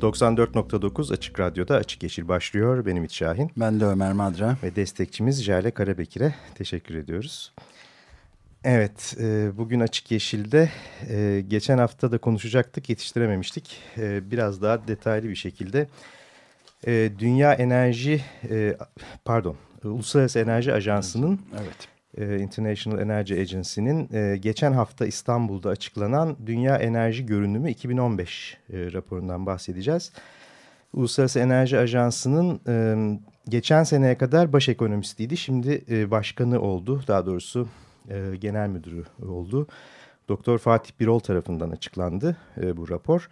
...94.9 Açık Radyo'da Açık Yeşil başlıyor. Benim İç Şahin. Ben de Ömer Madra. Ve destekçimiz Jale Karabekir'e teşekkür ediyoruz. Evet, e, bugün Açık Yeşil'de e, geçen hafta da konuşacaktık, yetiştirememiştik. E, biraz daha detaylı bir şekilde Dünya Enerji, pardon, Uluslararası Enerji Ajansı'nın, evet. E, International Energy Agency'nin e, geçen hafta İstanbul'da açıklanan Dünya Enerji Görünümü 2015 e, raporundan bahsedeceğiz. Uluslararası Enerji Ajansı'nın geçen seneye kadar baş ekonomistiydi, şimdi başkanı oldu, daha doğrusu genel müdürü oldu. Doktor Fatih Birol tarafından açıklandı bu rapor.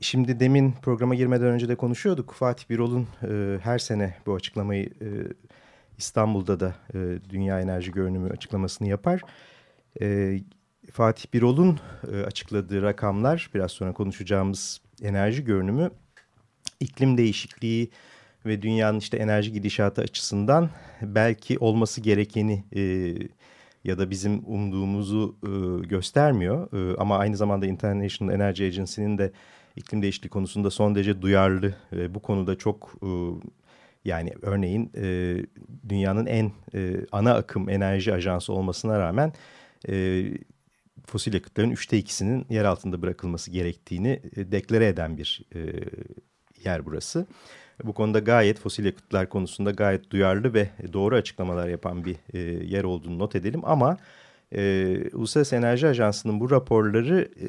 Şimdi demin programa girmeden önce de konuşuyorduk. Fatih Birol'un her sene bu açıklamayı İstanbul'da da e, Dünya Enerji Görünümü açıklamasını yapar. E, Fatih Birol'un e, açıkladığı rakamlar biraz sonra konuşacağımız enerji görünümü iklim değişikliği ve dünyanın işte enerji gidişatı açısından belki olması gerekeni e, ya da bizim umduğumuzu e, göstermiyor. E, ama aynı zamanda International Energy Agency'nin de iklim değişikliği konusunda son derece duyarlı. E, bu konuda çok e, yani örneğin e, dünyanın en e, ana akım enerji ajansı olmasına rağmen e, fosil yakıtların üçte ikisinin yer altında bırakılması gerektiğini e, deklare eden bir e, yer burası. Bu konuda gayet fosil yakıtlar konusunda gayet duyarlı ve doğru açıklamalar yapan bir e, yer olduğunu not edelim. Ama e, Uluslararası Enerji Ajansı'nın bu raporları e,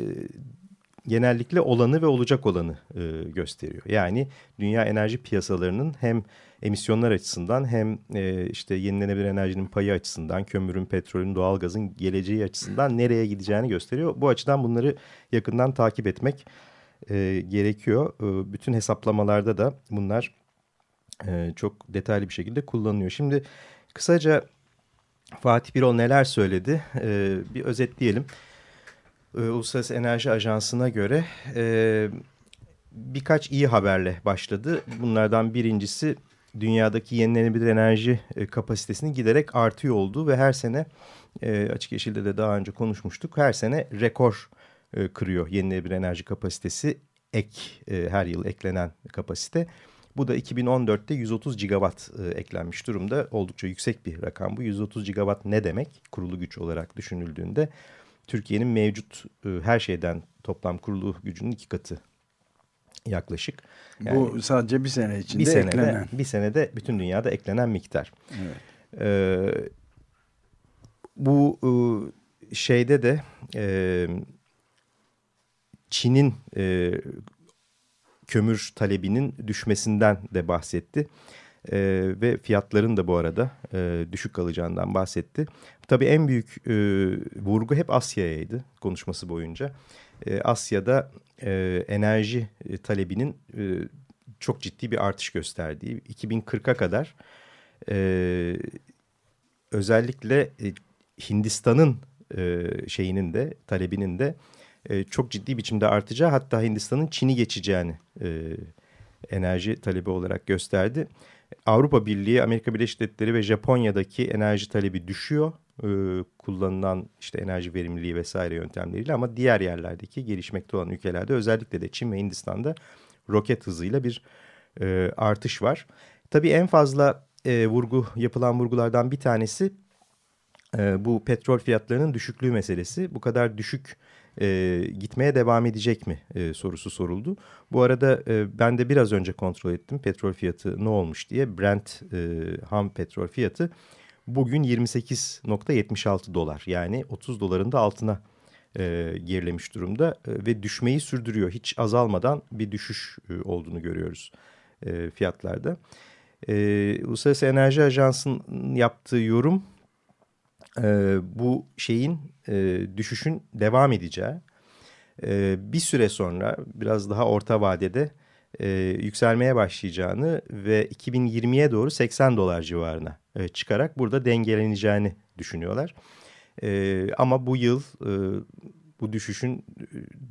genellikle olanı ve olacak olanı e, gösteriyor. Yani dünya enerji piyasalarının hem emisyonlar açısından hem e, işte yenilenebilir enerjinin payı açısından, kömürün, petrolün, doğalgazın geleceği açısından nereye gideceğini gösteriyor. Bu açıdan bunları yakından takip etmek e, gerekiyor. E, bütün hesaplamalarda da bunlar e, çok detaylı bir şekilde kullanılıyor. Şimdi kısaca Fatih Birol neler söyledi e, bir özetleyelim. E, Uluslararası Enerji Ajansı'na göre e, birkaç iyi haberle başladı. Bunlardan birincisi dünyadaki yenilenebilir enerji e, kapasitesinin giderek artıyor olduğu ve her sene e, Açık Yeşil'de de daha önce konuşmuştuk. Her sene rekor e, kırıyor yenilenebilir enerji kapasitesi ek e, her yıl eklenen kapasite. Bu da 2014'te 130 gigawatt e, eklenmiş durumda. Oldukça yüksek bir rakam bu. 130 gigawatt ne demek kurulu güç olarak düşünüldüğünde? Türkiye'nin mevcut e, her şeyden toplam kurulu gücünün iki katı yaklaşık. Yani bu sadece bir sene içinde bir senede, eklenen. Bir senede bütün dünyada eklenen miktar. Evet. Ee, bu e, şeyde de e, Çin'in e, kömür talebinin düşmesinden de bahsetti. E, ve fiyatların da bu arada e, düşük kalacağından bahsetti. Tabii en büyük e, vurgu hep Asya'yaydı konuşması boyunca. E, Asya'da e, enerji talebinin e, çok ciddi bir artış gösterdiği 2040'a kadar e, özellikle e, Hindistan'ın e, şeyinin de talebinin de e, çok ciddi biçimde artacağı hatta Hindistan'ın Çin'i geçeceğini e, enerji talebi olarak gösterdi. Avrupa Birliği, Amerika Birleşik Devletleri ve Japonya'daki enerji talebi düşüyor. E, kullanılan işte enerji verimliliği vesaire yöntemleriyle ama diğer yerlerdeki gelişmekte olan ülkelerde özellikle de Çin ve Hindistan'da roket hızıyla bir e, artış var. Tabii en fazla e, vurgu yapılan vurgulardan bir tanesi e, bu petrol fiyatlarının düşüklüğü meselesi. Bu kadar düşük e, gitmeye devam edecek mi e, sorusu soruldu. Bu arada e, ben de biraz önce kontrol ettim petrol fiyatı ne olmuş diye. Brent e, ham petrol fiyatı bugün 28.76 dolar yani 30 doların da altına e, gerilemiş durumda e, ve düşmeyi sürdürüyor. Hiç azalmadan bir düşüş e, olduğunu görüyoruz e, fiyatlarda. E, Uluslararası Enerji Ajansı'nın yaptığı yorum e, bu şeyin e, düşüşün devam edeceği. E, bir süre sonra biraz daha orta vadede e, yükselmeye başlayacağını ve 2020'ye doğru 80 dolar civarına e, çıkarak burada dengeleneceğini düşünüyorlar. E, ama bu yıl e, bu düşüşün e,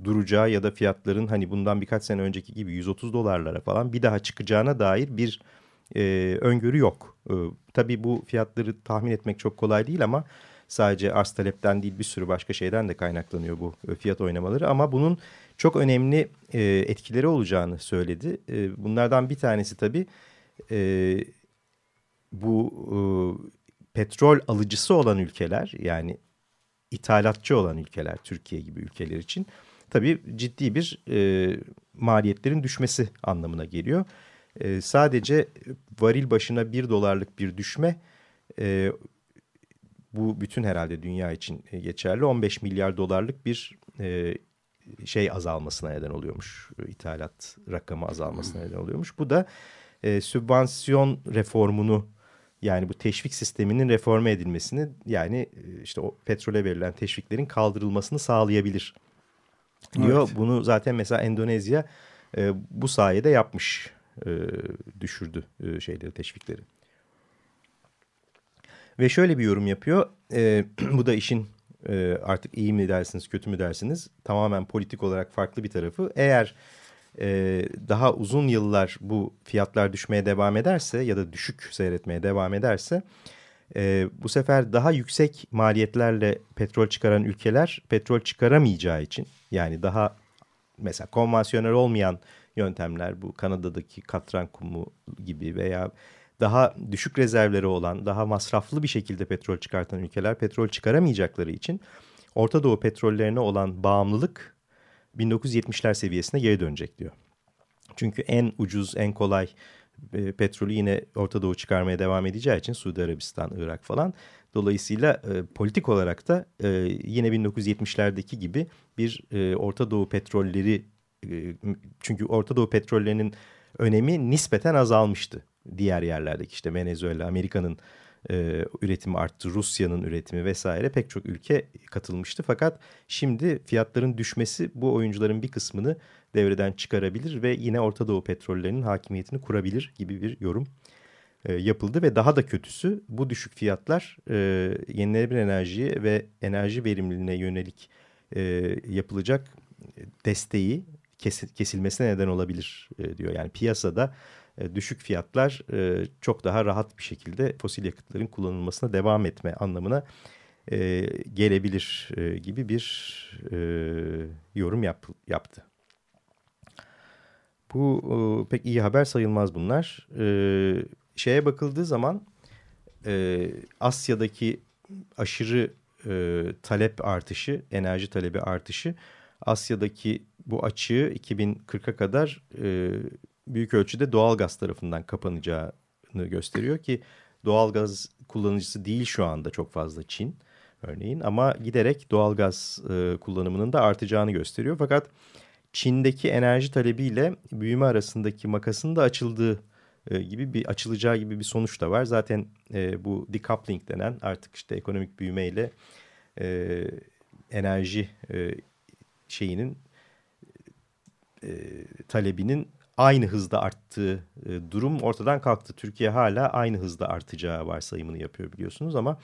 duracağı ya da fiyatların hani bundan birkaç sene önceki gibi 130 dolarlara falan bir daha çıkacağına dair bir e, öngörü yok. E, tabii bu fiyatları tahmin etmek çok kolay değil ama sadece arz talepten değil bir sürü başka şeyden de kaynaklanıyor bu e, fiyat oynamaları. Ama bunun çok önemli e, etkileri olacağını söyledi. E, bunlardan bir tanesi tabii e, bu e, petrol alıcısı olan ülkeler yani ithalatçı olan ülkeler Türkiye gibi ülkeler için tabii ciddi bir e, maliyetlerin düşmesi anlamına geliyor. E, sadece varil başına bir dolarlık bir düşme e, bu bütün herhalde dünya için geçerli 15 milyar dolarlık bir e, şey azalmasına neden oluyormuş. ithalat rakamı azalmasına neden oluyormuş. Bu da e, sübvansiyon reformunu yani bu teşvik sisteminin reforme edilmesini yani e, işte o petrole verilen teşviklerin kaldırılmasını sağlayabilir diyor. Evet. Bunu zaten mesela Endonezya e, bu sayede yapmış. E, düşürdü e, şeyleri teşvikleri. Ve şöyle bir yorum yapıyor. E, bu da işin artık iyi mi dersiniz kötü mü dersiniz tamamen politik olarak farklı bir tarafı. Eğer daha uzun yıllar bu fiyatlar düşmeye devam ederse ya da düşük seyretmeye devam ederse bu sefer daha yüksek maliyetlerle petrol çıkaran ülkeler petrol çıkaramayacağı için yani daha mesela konvansiyonel olmayan yöntemler bu Kanada'daki katran kumu gibi veya daha düşük rezervleri olan, daha masraflı bir şekilde petrol çıkartan ülkeler petrol çıkaramayacakları için Orta Doğu petrollerine olan bağımlılık 1970'ler seviyesine geri dönecek diyor. Çünkü en ucuz, en kolay e, petrolü yine Orta Doğu çıkarmaya devam edeceği için Suudi Arabistan, Irak falan. Dolayısıyla e, politik olarak da e, yine 1970'lerdeki gibi bir e, Orta Doğu petrolleri çünkü Orta Doğu petrollerinin önemi nispeten azalmıştı diğer yerlerdeki işte Venezuela, Amerika'nın e, üretimi arttı, Rusya'nın üretimi vesaire pek çok ülke katılmıştı. Fakat şimdi fiyatların düşmesi bu oyuncuların bir kısmını devreden çıkarabilir ve yine Orta Doğu petrollerinin hakimiyetini kurabilir gibi bir yorum e, yapıldı. Ve daha da kötüsü bu düşük fiyatlar e, yenilenebilir enerjiye ve enerji verimliliğine yönelik e, yapılacak desteği kesilmesine neden olabilir e, diyor. Yani piyasada e, düşük fiyatlar e, çok daha rahat bir şekilde fosil yakıtların kullanılmasına devam etme anlamına gelebilir gibi bir yorum yap, yaptı. Bu pek iyi haber sayılmaz bunlar. Şeye bakıldığı zaman Asya'daki aşırı talep artışı, enerji talebi artışı Asya'daki bu açığı 2040'a kadar e, büyük ölçüde doğal gaz tarafından kapanacağını gösteriyor ki doğal gaz kullanıcısı değil şu anda çok fazla Çin örneğin ama giderek doğal gaz e, kullanımının da artacağını gösteriyor. Fakat Çin'deki enerji talebiyle büyüme arasındaki makasın da açıldığı e, gibi bir açılacağı gibi bir sonuç da var. Zaten e, bu decoupling denen artık işte ekonomik büyümeyle e, enerji e, şeyinin e, talebinin aynı hızda arttığı e, durum ortadan kalktı. Türkiye hala aynı hızda artacağı varsayımını yapıyor biliyorsunuz ama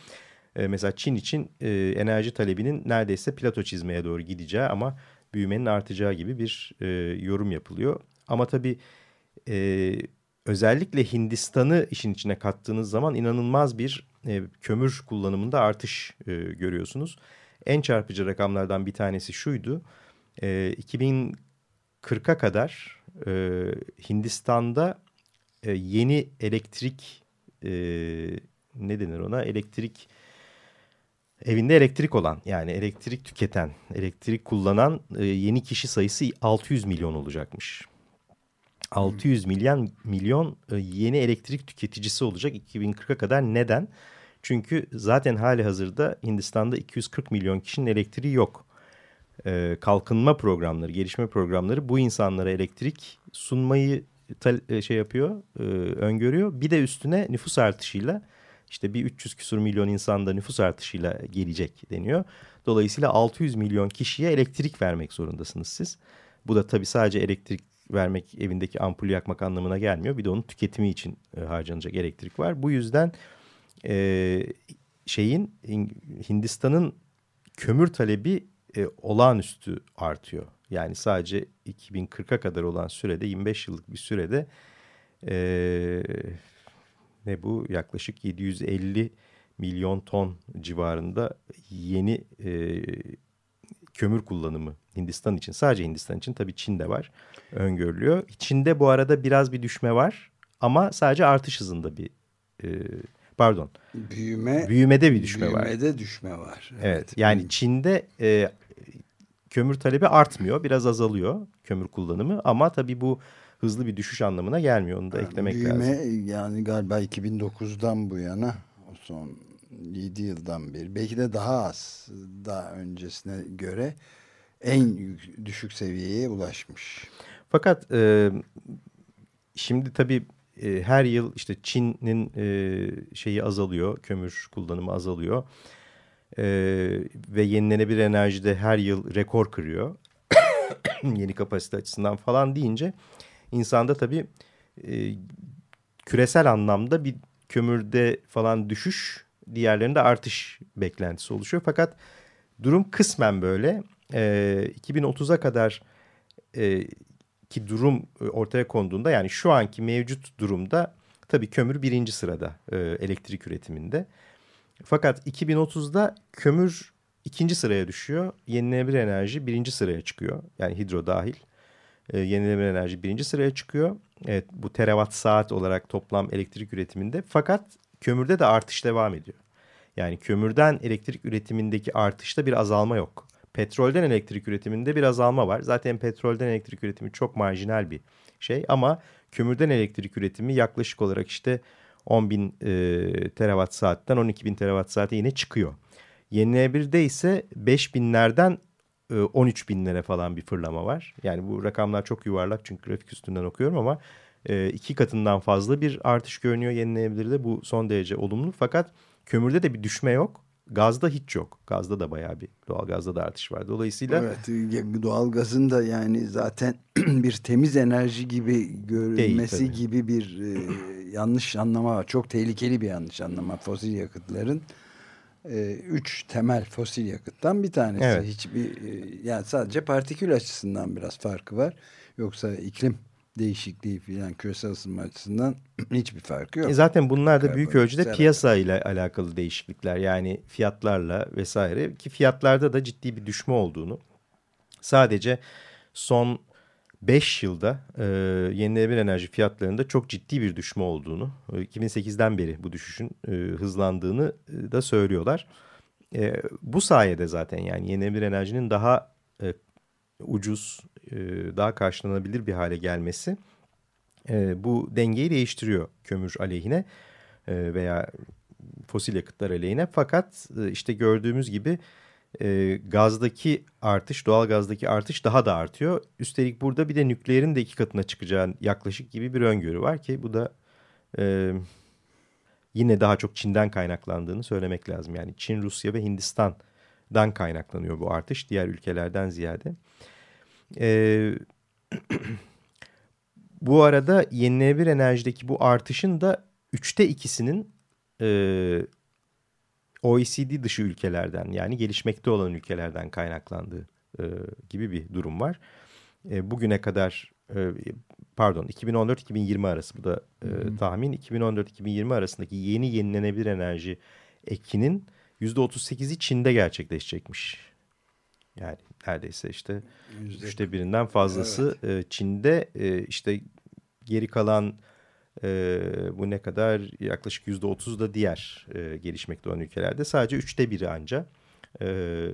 e, mesela Çin için e, enerji talebinin neredeyse plato çizmeye doğru gideceği ama büyümenin artacağı gibi bir e, yorum yapılıyor. Ama tabii e, özellikle Hindistan'ı işin içine kattığınız zaman inanılmaz bir e, kömür kullanımında artış e, görüyorsunuz. En çarpıcı rakamlardan bir tanesi şuydu. E, 2040'a kadar e, Hindistan'da e, yeni elektrik e, ne denir ona elektrik evinde elektrik olan yani elektrik tüketen elektrik kullanan e, yeni kişi sayısı 600 milyon olacakmış. 600 milyon milyon e, yeni elektrik tüketicisi olacak 2040'a kadar neden? Çünkü zaten hali hazırda Hindistan'da 240 milyon kişinin elektriği yok e, kalkınma programları, gelişme programları bu insanlara elektrik sunmayı e, şey yapıyor, e, öngörüyor. Bir de üstüne nüfus artışıyla işte bir 300 küsur milyon insanda nüfus artışıyla gelecek deniyor. Dolayısıyla 600 milyon kişiye elektrik vermek zorundasınız siz. Bu da tabii sadece elektrik vermek, evindeki ampulü yakmak anlamına gelmiyor. Bir de onun tüketimi için e, harcanacak elektrik var. Bu yüzden e, şeyin Hindistan'ın kömür talebi e, olağanüstü artıyor. Yani sadece 2040'a kadar olan sürede 25 yıllık bir sürede e, ne bu yaklaşık 750 milyon ton civarında yeni e, kömür kullanımı Hindistan için sadece Hindistan için tabii Çin'de var öngörülüyor. Çin'de bu arada biraz bir düşme var ama sadece artış hızında bir e, pardon büyüme büyümede bir düşme büyümede var. Büyümede düşme var. Evet, evet yani Çin'de e, kömür talebi artmıyor biraz azalıyor kömür kullanımı ama tabii bu hızlı bir düşüş anlamına gelmiyor onu da yani eklemek büyüme, lazım. Yani galiba 2009'dan bu yana son 7 yıldan beri belki de daha az daha öncesine göre en düşük seviyeye ulaşmış. Fakat e, şimdi tabii e, her yıl işte Çin'in e, şeyi azalıyor, kömür kullanımı azalıyor. E, ve yenilenebilir enerjide her yıl rekor kırıyor. Yeni kapasite açısından falan deyince insanda tabii e, küresel anlamda bir kömürde falan düşüş diğerlerinde artış beklentisi oluşuyor. Fakat durum kısmen böyle. E, 2030'a kadar e, ki durum e, ortaya konduğunda yani şu anki mevcut durumda tabii kömür birinci sırada e, elektrik üretiminde. Fakat 2030'da kömür ikinci sıraya düşüyor. Yenilenebilir enerji birinci sıraya çıkıyor. Yani hidro dahil. E, yenilenebilir enerji birinci sıraya çıkıyor. Evet bu terawatt saat olarak toplam elektrik üretiminde. Fakat kömürde de artış devam ediyor. Yani kömürden elektrik üretimindeki artışta bir azalma yok. Petrolden elektrik üretiminde bir azalma var. Zaten petrolden elektrik üretimi çok marjinal bir şey ama kömürden elektrik üretimi yaklaşık olarak işte 10 bin e, terawatt saatten 12 bin terawatt saate yine çıkıyor. Yenilenebilirde ise 5 binlerden e, 13 binlere falan bir fırlama var. Yani bu rakamlar çok yuvarlak çünkü grafik üstünden okuyorum ama e, iki katından fazla bir artış görünüyor yenilenebilirde. Bu son derece olumlu fakat kömürde de bir düşme yok. Gazda hiç yok. Gazda da bayağı bir doğal gazda da artış var. Dolayısıyla evet, doğal gazın da yani zaten bir temiz enerji gibi görülmesi değil, gibi bir e, yanlış anlama var. Çok tehlikeli bir yanlış anlama fosil yakıtların. E, üç temel fosil yakıttan bir tanesi. Evet. Hiçbir e, yani sadece partikül açısından biraz farkı var. Yoksa iklim değişikliği filan küresel ısınma açısından hiçbir farkı yok. E zaten bunlar da büyük ölçüde piyasa ile alakalı değişiklikler yani fiyatlarla vesaire ki fiyatlarda da ciddi bir düşme olduğunu sadece son 5 yılda e, yenilenebilir enerji fiyatlarında çok ciddi bir düşme olduğunu 2008'den beri bu düşüşün e, hızlandığını e, da söylüyorlar. E, bu sayede zaten yani yenilenebilir enerjinin daha e, ucuz, e, daha karşılanabilir bir hale gelmesi e, bu dengeyi değiştiriyor kömür aleyhine e, veya fosil yakıtlar aleyhine. Fakat işte gördüğümüz gibi gazdaki artış, doğal gazdaki artış daha da artıyor. Üstelik burada bir de nükleerin de iki katına çıkacağı yaklaşık gibi bir öngörü var ki bu da yine daha çok Çin'den kaynaklandığını söylemek lazım. Yani Çin, Rusya ve Hindistan'dan kaynaklanıyor bu artış diğer ülkelerden ziyade. E, bu arada yenilenebilir enerjideki bu artışın da üçte ikisinin e, OECD dışı ülkelerden yani gelişmekte olan ülkelerden kaynaklandığı e, gibi bir durum var. E, bugüne kadar e, pardon 2014-2020 arası bu da e, tahmin 2014-2020 arasındaki yeni yenilenebilir enerji ekinin %38'i Çin'de gerçekleşecekmiş. Yani neredeyse işte Yüzde. üçte birinden fazlası evet. e, Çin'de e, işte geri kalan e, bu ne kadar yaklaşık yüzde otuz da diğer e, gelişmekte olan ülkelerde sadece üçte biri anca e,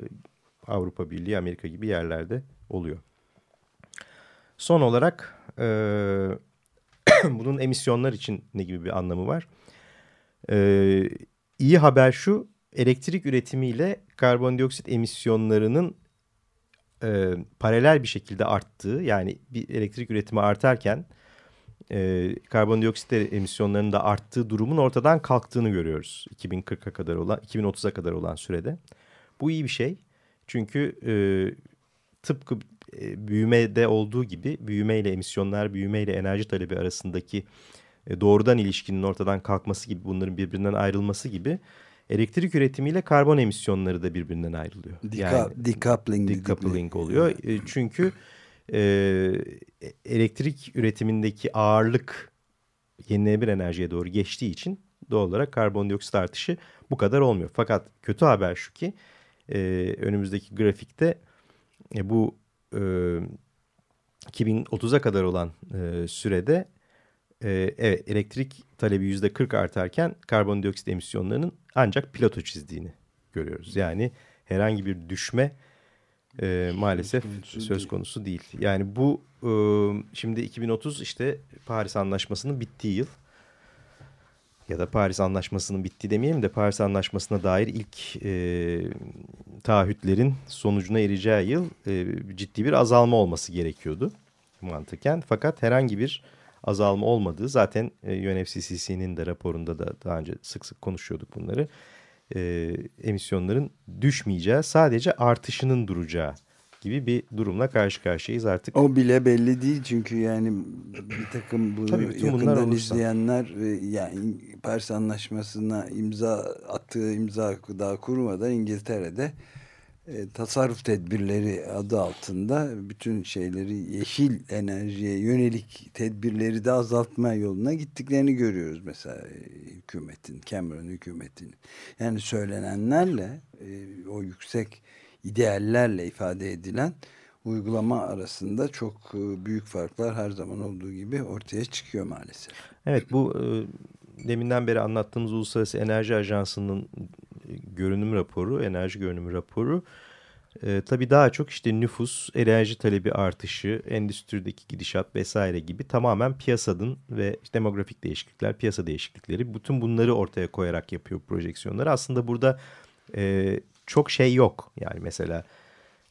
Avrupa Birliği Amerika gibi yerlerde oluyor. Son olarak e, bunun emisyonlar için ne gibi bir anlamı var? E, iyi haber şu elektrik üretimiyle karbondioksit emisyonlarının e, paralel bir şekilde arttığı yani bir elektrik üretimi artarken e, karbondioksit emisyonlarının da arttığı durumun ortadan kalktığını görüyoruz 2040'a kadar olan 2030'a kadar olan sürede. Bu iyi bir şey çünkü e, tıpkı e, büyümede olduğu gibi büyümeyle emisyonlar, büyümeyle enerji talebi arasındaki e, doğrudan ilişkinin ortadan kalkması gibi bunların birbirinden ayrılması gibi elektrik üretimiyle karbon emisyonları da birbirinden ayrılıyor. Deca yani decoupling, decoupling oluyor. E, çünkü e, elektrik üretimindeki ağırlık yenilenebilir enerjiye doğru geçtiği için doğal olarak karbondioksit artışı bu kadar olmuyor. Fakat kötü haber şu ki e, önümüzdeki grafikte e, bu e, 2030'a kadar olan e, sürede e, evet elektrik talebi yüzde 40 artarken karbondioksit emisyonlarının ancak piloto çizdiğini görüyoruz. Yani herhangi bir düşme e, maalesef konusu söz değil. konusu değil. Yani bu e, şimdi 2030 işte Paris Anlaşması'nın bittiği yıl ya da Paris Anlaşması'nın bitti demeyelim de Paris Anlaşması'na dair ilk e, taahhütlerin sonucuna ereceği yıl e, ciddi bir azalma olması gerekiyordu mantıken. Fakat herhangi bir azalma olmadığı zaten e, UNFCCC'nin de raporunda da daha önce sık sık konuşuyorduk bunları. E, emisyonların düşmeyeceği sadece artışının duracağı gibi bir durumla karşı karşıyayız artık. O bile belli değil çünkü yani bir takım bunu Tabii yakından izleyenler e, yani Paris Anlaşması'na imza attığı imza daha kurumadan İngiltere'de e, tasarruf tedbirleri adı altında bütün şeyleri yeşil enerjiye yönelik tedbirleri de azaltma yoluna gittiklerini görüyoruz mesela e, hükümetin, Cameron hükümetinin. Yani söylenenlerle e, o yüksek ideallerle ifade edilen uygulama arasında çok e, büyük farklar her zaman olduğu gibi ortaya çıkıyor maalesef. Evet bu e, deminden beri anlattığımız Uluslararası Enerji Ajansı'nın görünüm raporu, enerji görünümü raporu e, tabii daha çok işte nüfus, enerji talebi artışı, endüstrideki gidişat vesaire gibi tamamen piyasanın ve işte demografik değişiklikler, piyasa değişiklikleri bütün bunları ortaya koyarak yapıyor projeksiyonları. Aslında burada e, çok şey yok. Yani mesela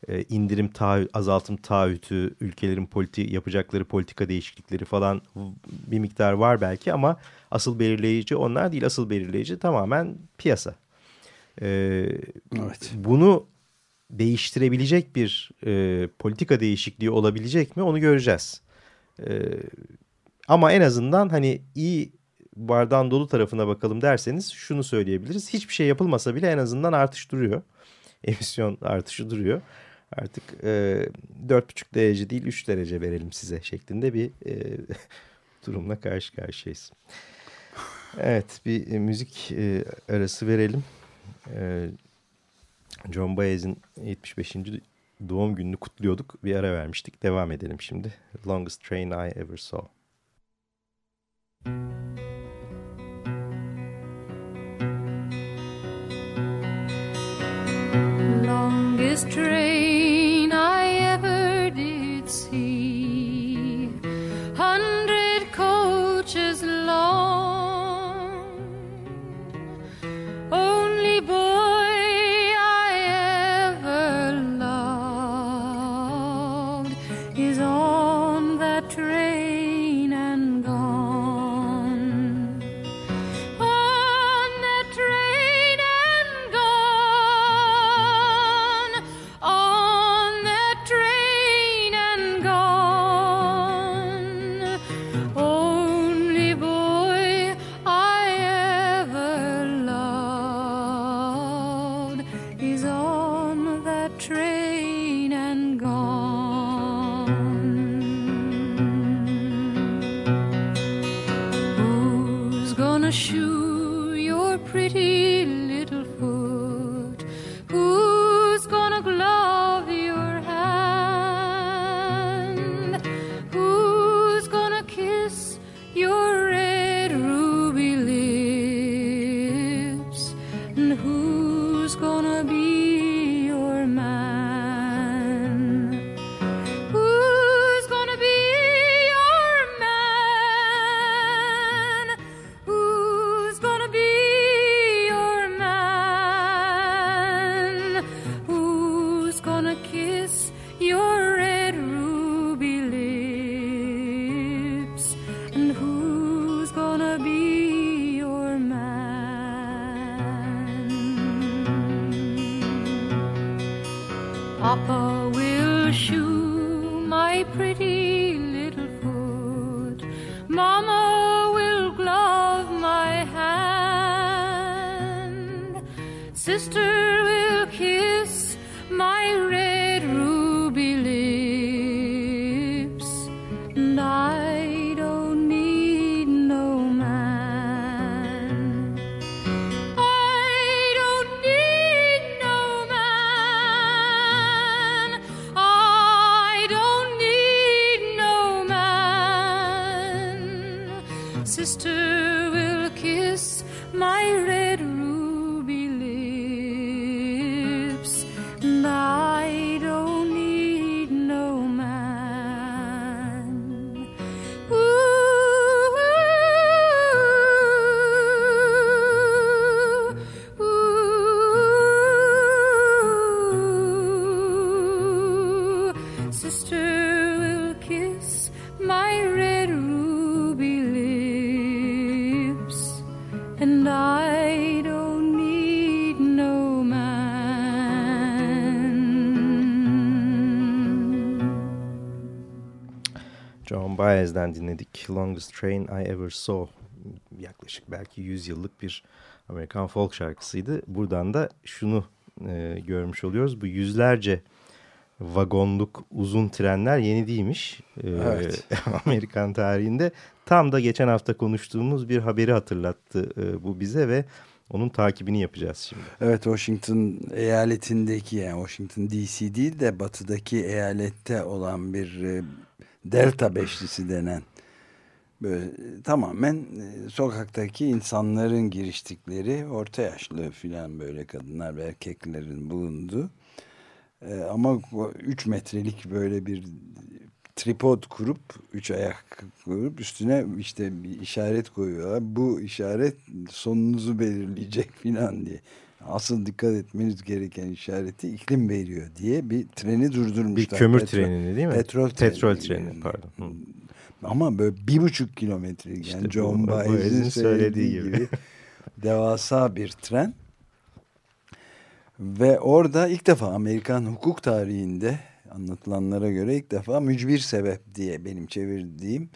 e, indirim taahhüt, azaltım taahhütü, ülkelerin politi yapacakları politika değişiklikleri falan bir miktar var belki ama asıl belirleyici onlar değil. Asıl belirleyici tamamen piyasa. E, evet. Bunu değiştirebilecek bir e, politika değişikliği olabilecek mi onu göreceğiz. E, ama en azından hani iyi bardağın dolu tarafına bakalım derseniz şunu söyleyebiliriz. Hiçbir şey yapılmasa bile en azından artış duruyor. Emisyon artışı duruyor. Artık e, 4,5 derece değil 3 derece verelim size şeklinde bir e, durumla karşı karşıyayız. Evet bir e, müzik e, arası verelim. E, John Baez'in 75. doğum gününü kutluyorduk. Bir ara vermiştik. Devam edelim şimdi. Longest Train I Ever Saw. Longest train I ever did see Baez'den dinledik. Longest Train I Ever Saw. Yaklaşık belki 100 yıllık bir Amerikan folk şarkısıydı. Buradan da şunu e, görmüş oluyoruz. Bu yüzlerce vagonluk uzun trenler yeni değilmiş. E, Evet. Amerikan tarihinde. Tam da geçen hafta konuştuğumuz bir haberi hatırlattı e, bu bize ve onun takibini yapacağız şimdi. Evet Washington eyaletindeki yani Washington DC değil de batıdaki eyalette olan bir e, Delta Beşlisi denen böyle tamamen e, sokaktaki insanların giriştikleri orta yaşlı filan böyle kadınlar ve erkeklerin bulunduğu e, ama 3 metrelik böyle bir tripod kurup üç ayak kurup üstüne işte bir işaret koyuyorlar. Bu işaret sonunuzu belirleyecek filan diye. Asıl dikkat etmeniz gereken işareti iklim veriyor diye bir treni durdurmuşlar. Bir kömür Petrol- trenini değil mi? Petrol, Petrol treni. treni pardon. Hı. Ama böyle bir buçuk kilometre yani İşte John Baez'in söylediği gibi gibi. devasa bir tren. Ve orada ilk defa Amerikan hukuk tarihinde anlatılanlara göre ilk defa mücbir sebep diye benim çevirdiğim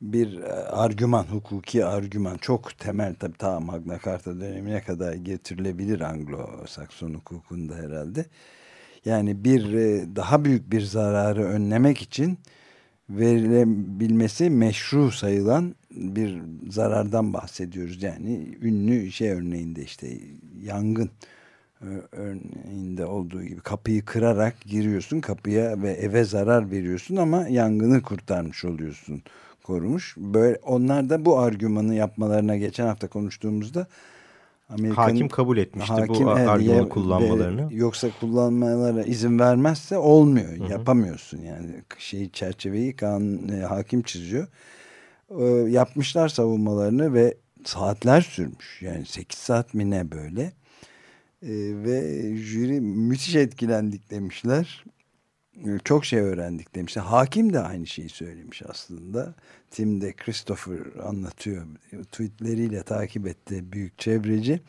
bir e, argüman, hukuki argüman çok temel tabi ta Magna Carta dönemine kadar getirilebilir Anglo-Sakson hukukunda herhalde. Yani bir e, daha büyük bir zararı önlemek için verilebilmesi meşru sayılan bir zarardan bahsediyoruz. Yani ünlü şey örneğinde işte yangın ö- örneğinde olduğu gibi kapıyı kırarak giriyorsun kapıya ve eve zarar veriyorsun ama yangını kurtarmış oluyorsun korumuş. Böyle onlar da bu argümanı yapmalarına geçen hafta konuştuğumuzda Amerika'nın Hakim kabul etmişti Hakim, bu evet, argümanı ya- kullanmalarını. ve Yoksa kullanmalara izin vermezse olmuyor. Yapamıyorsun yani. Şeyi çerçeveyi kanun e, hakim çiziyor. E, yapmışlar savunmalarını ve saatler sürmüş. Yani 8 saat mi ne böyle. E, ve jüri müthiş etkilendik demişler. E, Çok şey öğrendik demişler. Hakim de aynı şeyi söylemiş aslında. Tim de Christopher anlatıyor. Tweetleriyle takip etti büyük çevreci.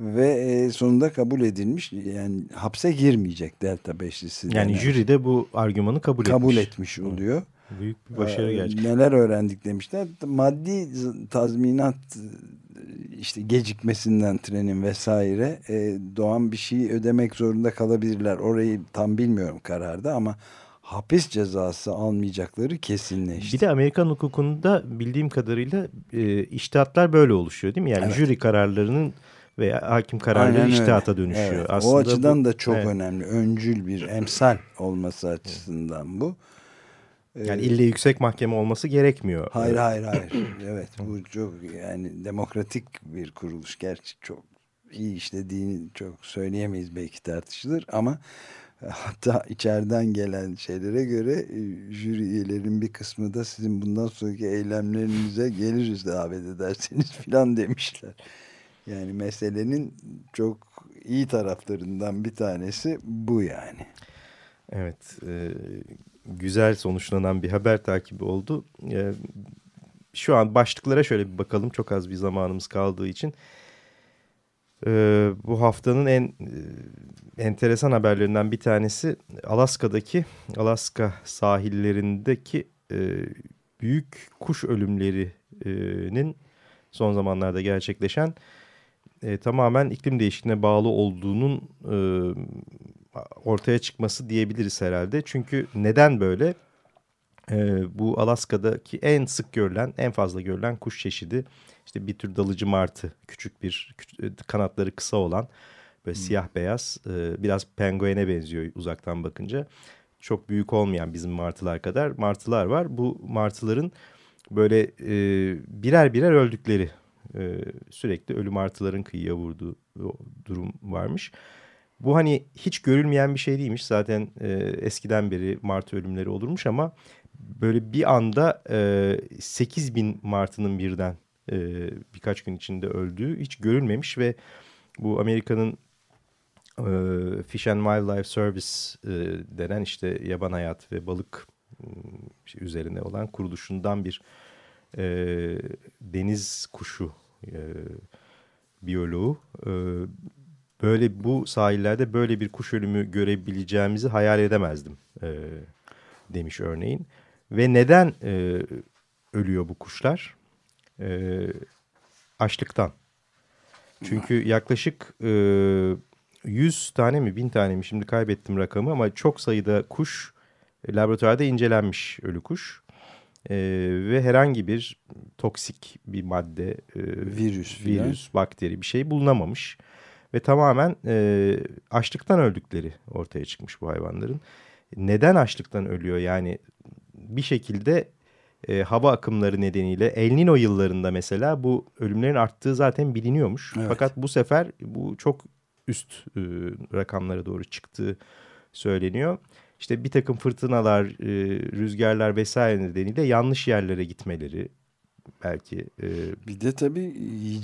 Ve e, sonunda kabul edilmiş. Yani hapse girmeyecek Delta Beşlisi. Yani denen- jüri de bu argümanı kabul, kabul etmiş. etmiş oluyor. Büyük bir başarı Ee, gerçekten. Neler öğrendik demişler. Maddi tazminat işte gecikmesinden trenin vesaire e, doğan bir şeyi ödemek zorunda kalabilirler. Orayı tam bilmiyorum kararda ama hapis cezası almayacakları kesinleşti. Bir de Amerikan hukukunda bildiğim kadarıyla e, iştihatlar böyle oluşuyor değil mi? Yani Evet. jüri kararlarının veya hakim kararları Aynen öyle. iştihata dönüşüyor. Evet, Aslında o açıdan bu- da çok evet. önemli. Öncül bir emsal olması açısından bu. Yani ille yüksek mahkeme olması gerekmiyor. Hayır hayır hayır. Evet bu çok yani demokratik bir kuruluş. Gerçi çok iyi işlediğini çok söyleyemeyiz belki tartışılır ama hatta içeriden gelen şeylere göre e, jüri üyelerinin bir kısmı da sizin bundan sonraki eylemlerinize geliriz davet ederseniz filan demişler. Yani meselenin çok iyi taraflarından bir tanesi bu yani. Evet, e, güzel sonuçlanan bir haber takibi oldu. E, şu an başlıklara şöyle bir bakalım çok az bir zamanımız kaldığı için. Ee, bu haftanın en e, enteresan haberlerinden bir tanesi Alaska'daki Alaska sahillerindeki e, büyük kuş ölümlerinin son zamanlarda gerçekleşen e, tamamen iklim değişikliğine bağlı olduğunun e, ortaya çıkması diyebiliriz herhalde. Çünkü neden böyle? E, bu Alaska'daki en sık görülen, en fazla görülen kuş çeşidi işte bir tür dalıcı martı, küçük bir küçük, kanatları kısa olan böyle hmm. siyah beyaz, e, biraz penguene benziyor uzaktan bakınca. Çok büyük olmayan bizim martılar kadar martılar var. Bu martıların böyle e, birer birer öldükleri e, sürekli ölü martıların kıyıya vurduğu durum varmış. Bu hani hiç görülmeyen bir şey değilmiş. Zaten e, eskiden beri martı ölümleri olurmuş ama böyle bir anda e, 8 bin martının birden e, birkaç gün içinde öldüğü hiç görülmemiş ve bu Amerika'nın e, Fish and Wildlife Service e, denen işte yaban hayat ve balık e, üzerine olan kuruluşundan bir e, deniz kuşu e, biyoloğu. E, böyle bu sahillerde böyle bir kuş ölümü görebileceğimizi hayal edemezdim e, demiş örneğin. Ve neden e, ölüyor bu kuşlar? E, açlıktan. Çünkü yaklaşık e, 100 tane mi 1000 tane mi şimdi kaybettim rakamı ama çok sayıda kuş laboratuvarda incelenmiş ölü kuş e, ve herhangi bir toksik bir madde, e, virüs, virüs, bakteri bir şey bulunamamış ve tamamen e, açlıktan öldükleri ortaya çıkmış bu hayvanların. Neden açlıktan ölüyor? Yani bir şekilde e, hava akımları nedeniyle El Nino yıllarında mesela bu ölümlerin arttığı zaten biliniyormuş. Evet. Fakat bu sefer bu çok üst e, rakamlara doğru çıktığı söyleniyor işte bir takım fırtınalar, e, rüzgarlar vesaire nedeniyle yanlış yerlere gitmeleri belki. E, bir de tabii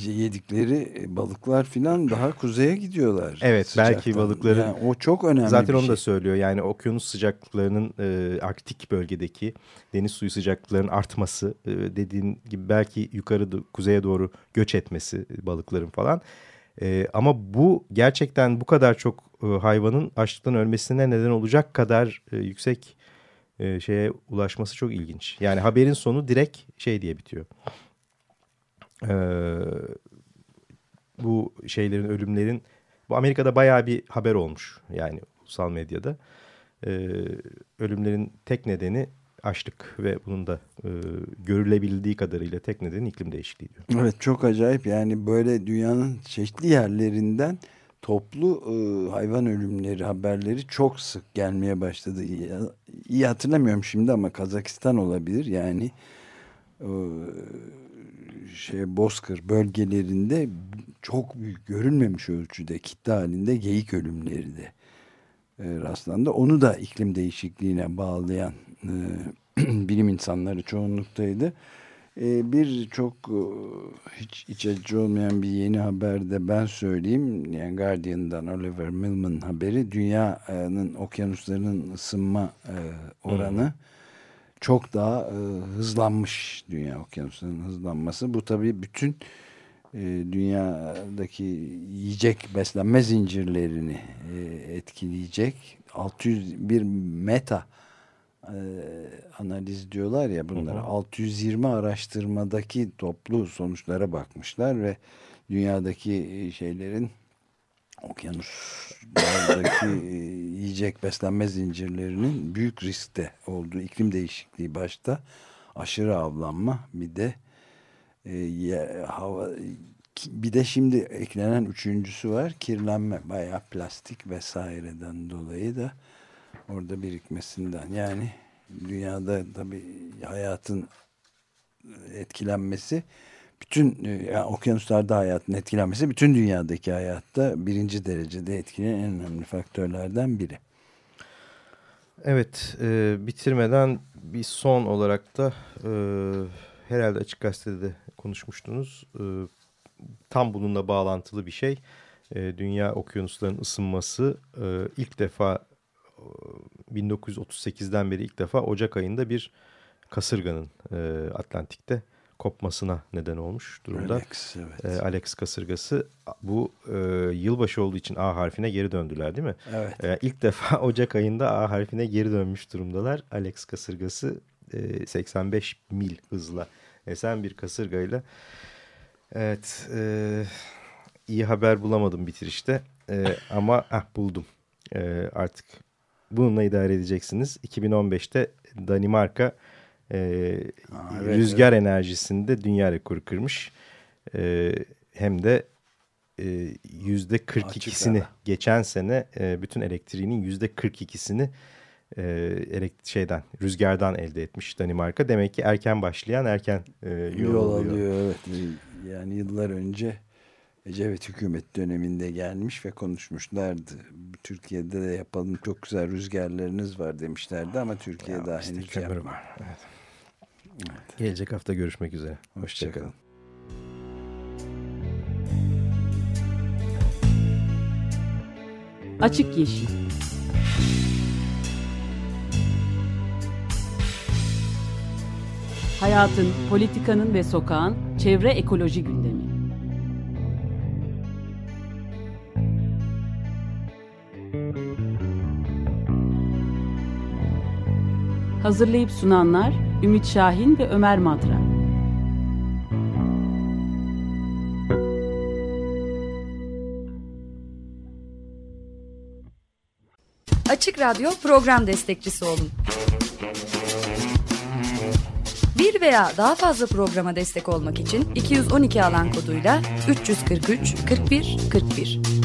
yedikleri balıklar filan daha kuzeye gidiyorlar. Evet sıcaktan. belki balıkların. Yani o çok önemli Zaten onu şey. da söylüyor yani okyanus sıcaklıklarının e, Arktik bölgedeki deniz suyu sıcaklıklarının artması e, dediğin gibi belki yukarı kuzeye doğru göç etmesi balıkların falan. E, ama bu gerçekten bu kadar çok e, hayvanın açlıktan ölmesine neden olacak kadar e, yüksek e, şeye ulaşması çok ilginç. Yani haberin sonu direkt şey diye bitiyor. E, bu şeylerin ölümlerin bu Amerika'da bayağı bir haber olmuş yani ulusal medyada. E, ölümlerin tek nedeni açlık ve bunun da e, görülebildiği kadarıyla tek nedeni iklim değişikliği diyor. Evet çok acayip yani böyle dünyanın çeşitli yerlerinden toplu e, hayvan ölümleri haberleri çok sık gelmeye başladı. İyi, iyi hatırlamıyorum şimdi ama Kazakistan olabilir yani e, şey Bozkır bölgelerinde çok büyük görülmemiş ölçüde kitle halinde geyik ölümleri de e, rastlandı. Onu da iklim değişikliğine bağlayan e, bilim insanları çoğunluktaydı. E, bir çok e, hiç iç açıcı olmayan bir yeni haber de ben söyleyeyim. Yani Guardian'dan Oliver Millman haberi dünyanın okyanuslarının ısınma e, oranı hmm. çok daha e, hızlanmış dünya okyanuslarının hızlanması. Bu tabii bütün dünyadaki yiyecek beslenme zincirlerini etkileyecek. 601 meta e, analiz diyorlar ya bunlara. Hı hı. 620 araştırmadaki toplu sonuçlara bakmışlar ve dünyadaki e, şeylerin okyanuslardaki e, yiyecek beslenme zincirlerinin büyük riskte olduğu iklim değişikliği başta aşırı avlanma bir de e, hava bir de şimdi eklenen üçüncüsü var kirlenme bayağı plastik vesaireden dolayı da orada birikmesinden yani dünyada tabi hayatın etkilenmesi bütün yani okyanuslarda hayatın etkilenmesi bütün dünyadaki hayatta birinci derecede etkileyen en önemli faktörlerden biri. Evet e, bitirmeden bir son olarak da e, herhalde Açık Gazete'de de konuşmuştunuz. E, tam bununla bağlantılı bir şey. E, dünya okyanuslarının ısınması e, ilk defa 1938'den beri ilk defa Ocak ayında bir kasırganın e, Atlantik'te kopmasına neden olmuş durumda. Alex, evet. E, Alex kasırgası bu e, yılbaşı olduğu için A harfine geri döndüler değil mi? Evet. E, ilk defa Ocak ayında A harfine geri dönmüş durumdalar. Alex kasırgası e, 85 mil hızla esen bir kasırgayla. Evet e, iyi haber bulamadım bitirişte e, ama ah, buldum e, artık bununla idare edeceksiniz. 2015'te Danimarka e, Aa, evet, rüzgar evet. enerjisinde dünya rekoru kırmış. E, hem de e, yüzde 42'sini geçen sene e, bütün elektriğinin yüzde 42'sini e, şeyden rüzgardan elde etmiş Danimarka. Demek ki erken başlayan erken e, yol, yol alıyor. alıyor. Evet. Yani yıllar önce Ecevit hükümet döneminde gelmiş ve konuşmuşlardı. Türkiye'de de yapalım çok güzel rüzgarlarınız var demişlerdi ama Türkiye ya daha henüz yapmadı. Evet. Evet. Gelecek hafta görüşmek üzere. Hoşçakalın. Hoşça Açık Yeşil Hayatın, politikanın ve sokağın çevre ekoloji gündemi. Hazırlayıp sunanlar Ümit Şahin ve Ömer Madra. Açık Radyo program destekçisi olun. Bir veya daha fazla programa destek olmak için 212 alan koduyla 343 41 41